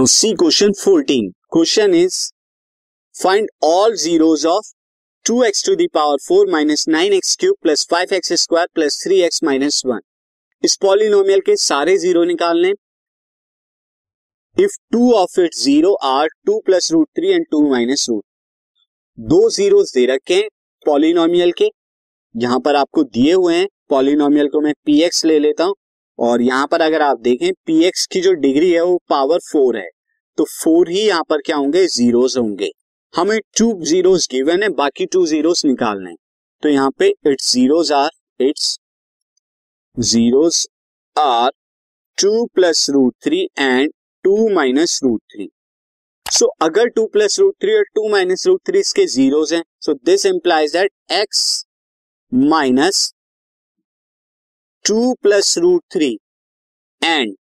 Now C question 14 question is find all zeros of 2x to the power 4 minus 9x cube plus 5x square plus 3x minus 1 इस polynomial के सारे zero निकालने if two of it zero are two plus root three and two minus root दो zero दे रखे हैं polynomial के। यहाँ पर आपको दिए हुए हैं। पॉलिनोमियल को मैं पी एक्स ले लेता हूँ। और यहाँ पर अगर आप देखें एक्स की जो डिग्री है वो पावर फोर है। तो फोर ही यहाँ पर क्या होंगे? जीरोस होंगे। हमें टू जीरोस गिवन है, बाकी टू जीरोस निकालने तो यहाँ पे its zeros are its zeros are two plus root three and two minus root three so अगर टू प्लस रूट थ्री और टू माइनस रूट थ्री इसके जीरोस हैं so this implies that x minus two plus root three and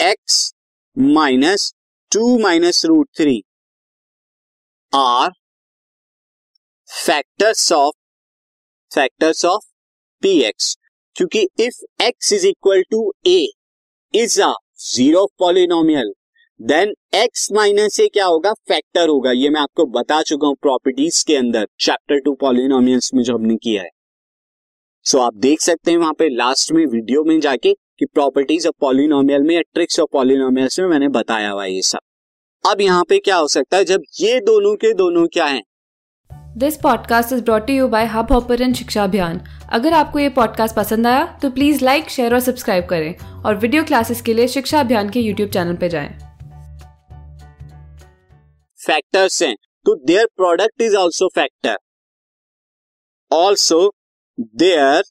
x minus two minus root three are factors of factors of P x. क्योंकि if x is equal to a is a zero polynomial then x minus a क्या होगा? Factor होगा। ये मैं आपको बता चुका हूँ प्रॉपर्टीज़ के अंदर। चैप्टर टू पॉलिनोमियल्स में जो हमने किया है। सो so, आप देख सकते हैं वहाँ पे लास्ट में वीडियो में जाके कि प्रॉपर्टीज़ ऑफ़ पॉलिनोमियल में या ट्रिक्स ऑफ़ पॉलिनोमियल्स में मैंने बताया हुआ ये सब। अब यहाँ पे क्या हो सकता है जब ये दोनों के दोनों क्या हैं? This podcast is brought you by Hubhopper शिक्षा अभियान अगर आपको ये पॉडकास्ट पसंद आया तो प्लीज़ लाइक शेयर और सब्सक्राइब करें और वीडियो क्लासेस के लिए शिक्षा अभियान के यूट्यूब चैनल पर जाए। फैक्टर्स हैं। तो their product is also factor also their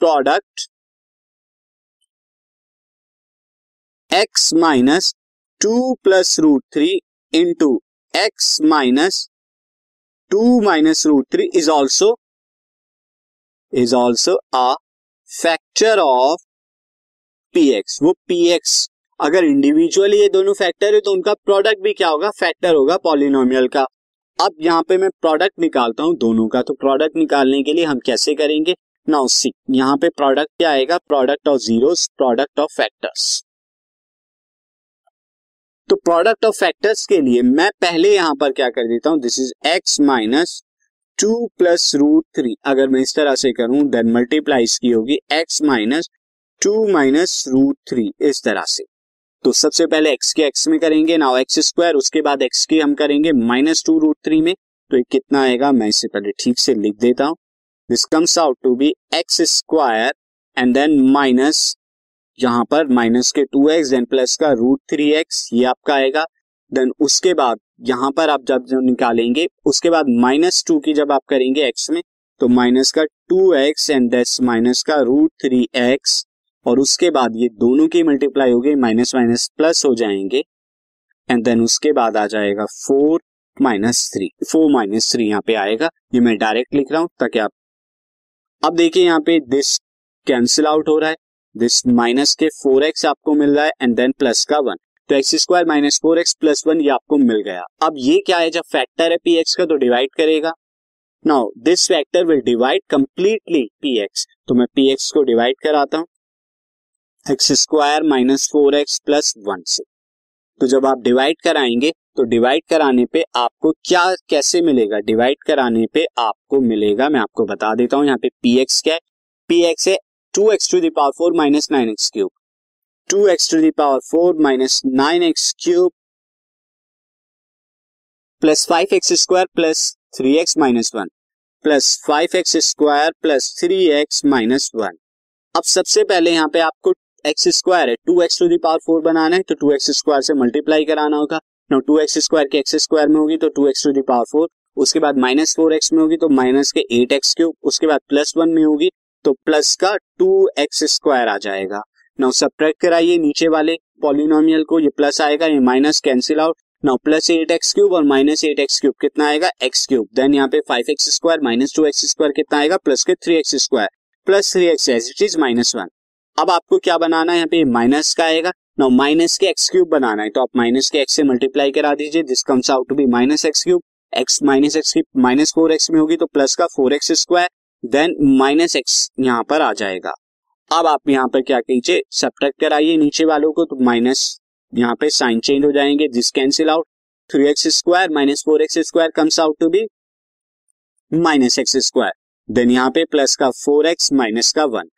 product x minus two plus root three into x minus two minus root three is also is also a factor of P x वो P x अगर individually ये दोनों factor है तो उनका product भी क्या होगा? फैक्टर होगा पॉलिनोमियल का। अब यहाँ पे मैं प्रोडक्ट निकालता हूँ दोनों का तो प्रोडक्ट निकालने के लिए हम कैसे करेंगे? नाउ सी यहाँ पे प्रोडक्ट क्या आएगा? Product of zero product of factors तो प्रोडक्ट ऑफ़ फैक्टर्स के लिए मैं पहले यहाँ पर क्या कर देता हूँ? This is x minus two plus root three अगर मैं इस तरह से करूँ देन मल्टीप्लाई इसकी होगी x minus two minus root three इस तरह से। तो सबसे पहले एक्स के एक्स में करेंगे नाउ एक्स स्क्वायर उसके बाद एक्स के हम करेंगे माइनस टू रूट थ्री में। तो ये कितना आएगा, मैं इसे पहले ठीक से लिख देता हूँ। This comes out to be x square and then minus यहाँ पर माइनस के टू एक्स देन प्लस का रूट थ्री एक्स ये आपका आएगा। देन उसके बाद, यहाँ पर आप जब जब निकालेंगे, उसके बाद माइनस टू की जब आप करेंगे एक्स में तो माइनस का टू एक्स एंड दस माइनस का रूट थ्री एक्स और उसके बाद ये दोनों की मल्टीप्लाई हो गई माइनस माइनस प्लस हो जाएँगे। एंड देन उसके बाद आ जाएगा four minus three four minus three यहाँ पे आएगा। ये मैं डायरेक्ट लिख रहा हूँ ताकि आप अब देखिए यहाँ पे दिस कैंसिल आउट हो रहा है। दिस माइनस के फोर एक्स आपको मिल रहा है एंड देन प्लस का वन तो x square minus four x plus one ये आपको मिल गया। अब ये क्या है? जब फैक्टर है पी एक्स का तो डिवाइड करेगा। Now this factor will divide completely P x तो मैं पी एक्स को डिवाइड कराता हूँ। X square minus four x plus one से। तो जब आप डिवाइड कराएँगे तो डिवाइड कराने पे आपको क्या, कैसे मिलेगा? डिवाइड कराने पे आपको मिलेगा, मैं आपको बता देता हूँ, यहाँ पे पी एक्स क्या है? पी एक्स है two x to the power four minus nine x cube two x to the power four minus nine x cube plus five x square plus three x minus one plus five x square plus three x minus one अब सबसे पहले यहाँ पे आपको x square है। Two x to the power four बनाना है तो two x square से मल्टीप्लाई कराना होगा। नो टू एक्स स्क्वायर के एक्स स्क्वायर में होगी तो two x to the power four उसके बाद माइनस फोर एक्स में होगी तो माइनस के एट एक्स क्यूब उसके बाद प्लस वन में होगी तो प्लस का टू एक्स स्क्वायर आ जाएगा। नाउ सब्ट्रैक्ट कराइए नीचे वाले पॉलिनोमियल को, ये प्लस आएगा, ये minus cancel out now plus eight x cube और माइनस एट एक्स क्यूब कितना आएगा? एक्स क्यूब देन यहाँ पे five x square minus two x square कितना आएगा? प्लस के three x square plus three x as it is minus one अब आपको क्या बनाना है? यहाँ पे माइनस का आएगा। नाउ माइनस के एक्स क्यूब बनाना है। तो आप माइनस के एक्स से मल्टीप्लाई करा दीजिए। This comes out to be minus x cube x minus x की माइनस फोर एक्स में होगी तो प्लस का four x square then minus x यहाँ पर आ जाएगा। अब आप यहाँ पर क्या कीजिए? सब्ट्रैक्ट कराइए नीचे वालों को तो माइनस यहाँ पे साइन चेंज हो जाएँगे। This cancel out three x square minus four x square comes out to be minus x square then यहाँ पे प्लस का फोर एक्स माइनस का वन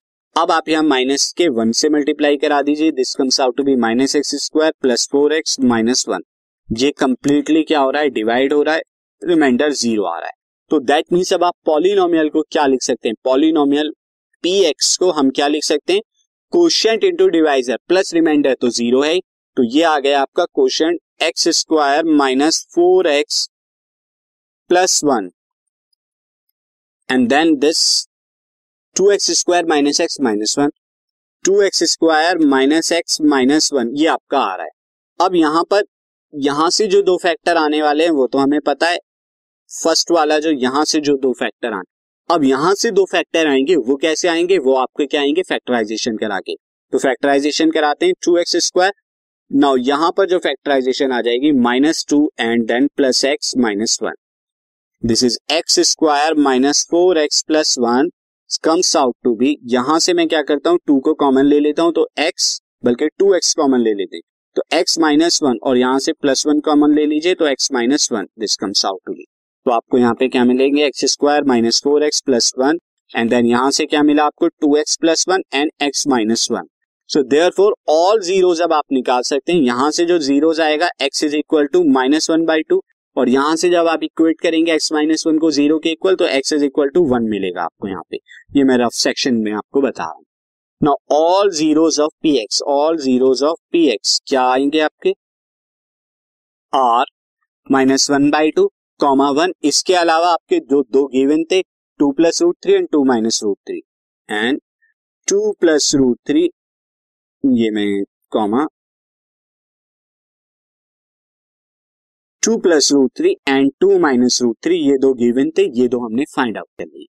अब आप यहाँ माइनस के वन से मल्टीप्लाई करा दीजिए। This comes out to be minus x square plus four x minus one ये कंप्लीटली क्या हो रहा है? डिवाइड हो रहा है। रिमाइंडर ज़ीरो आ रहा है। तो दैट मीन्स अब आप पॉलिनोमियल को क्या लिख सकते हैं? पॉलिनोमियल पी एक्स को हम क्या लिख सकते हैं? Question into divisor plus remainder तो ज़ीरो है तो ये आ गया आपका question x square minus four x plus one and then this two x square minus x minus one two x square minus x minus one ये आपका आ रहा है। अब यहाँ पर, यहाँ से जो दो फैक्टर आने वाले हैं, वो तो हमें पता है। फ़र्स्ट वाला जो यहाँ से जो दो फैक्टर आने, अब यहाँ से दो फैक्टर आएँगे, वो कैसे आएँगे? वो आपके क्या आएँगे? फैक्टराइजेशन करा के तो फैक्टराइजेशन कराते हैं टू एक्स स्क्वायर नाउ यहाँ पर जो फैक्टराइजेशन आ जाएगी minus two and then plus x minus one this is x square minus four x plus one comes out to be यहाँ से मैं क्या करता हूँ? टू को कॉमन ले लेता हूँ तो एक्स बल्कि टू एक्स कॉमन ले लेते हैं। तो x माइनस वन और यहाँ से प्लस वन कॉमन ले लीजिए तो x minus one this comes out to be तो आपको यहाँ पे क्या मिलेंगे? X square minus four x plus one and then यहाँ से क्या मिला आपको? Two x plus one and x minus one so therefore all zeros अब आप निकाल सकते हैं। यहाँ से जो जीरोज आएगा x is equal to minus one by two और यहाँ से जब आप इक्वेट करेंगे एक्स माइनस वन को ज़ीरो के इक्वल तो x is equal to one मिलेगा आपको यहाँ पे। ये मैं रफ सेक्शन में आपको बता रहा हूँ। Now all zeros of P x all zeros of P x क्या आएँगे आपके? Are minus one by two comma one इसके अलावा आपके जो दो गिवन थे two plus root three and two minus root three and two plus root three ये मैं comma two plus root three and two minus root three, ये दो गिवन थे, ये दो हमने फाइंड आउट कर लिए।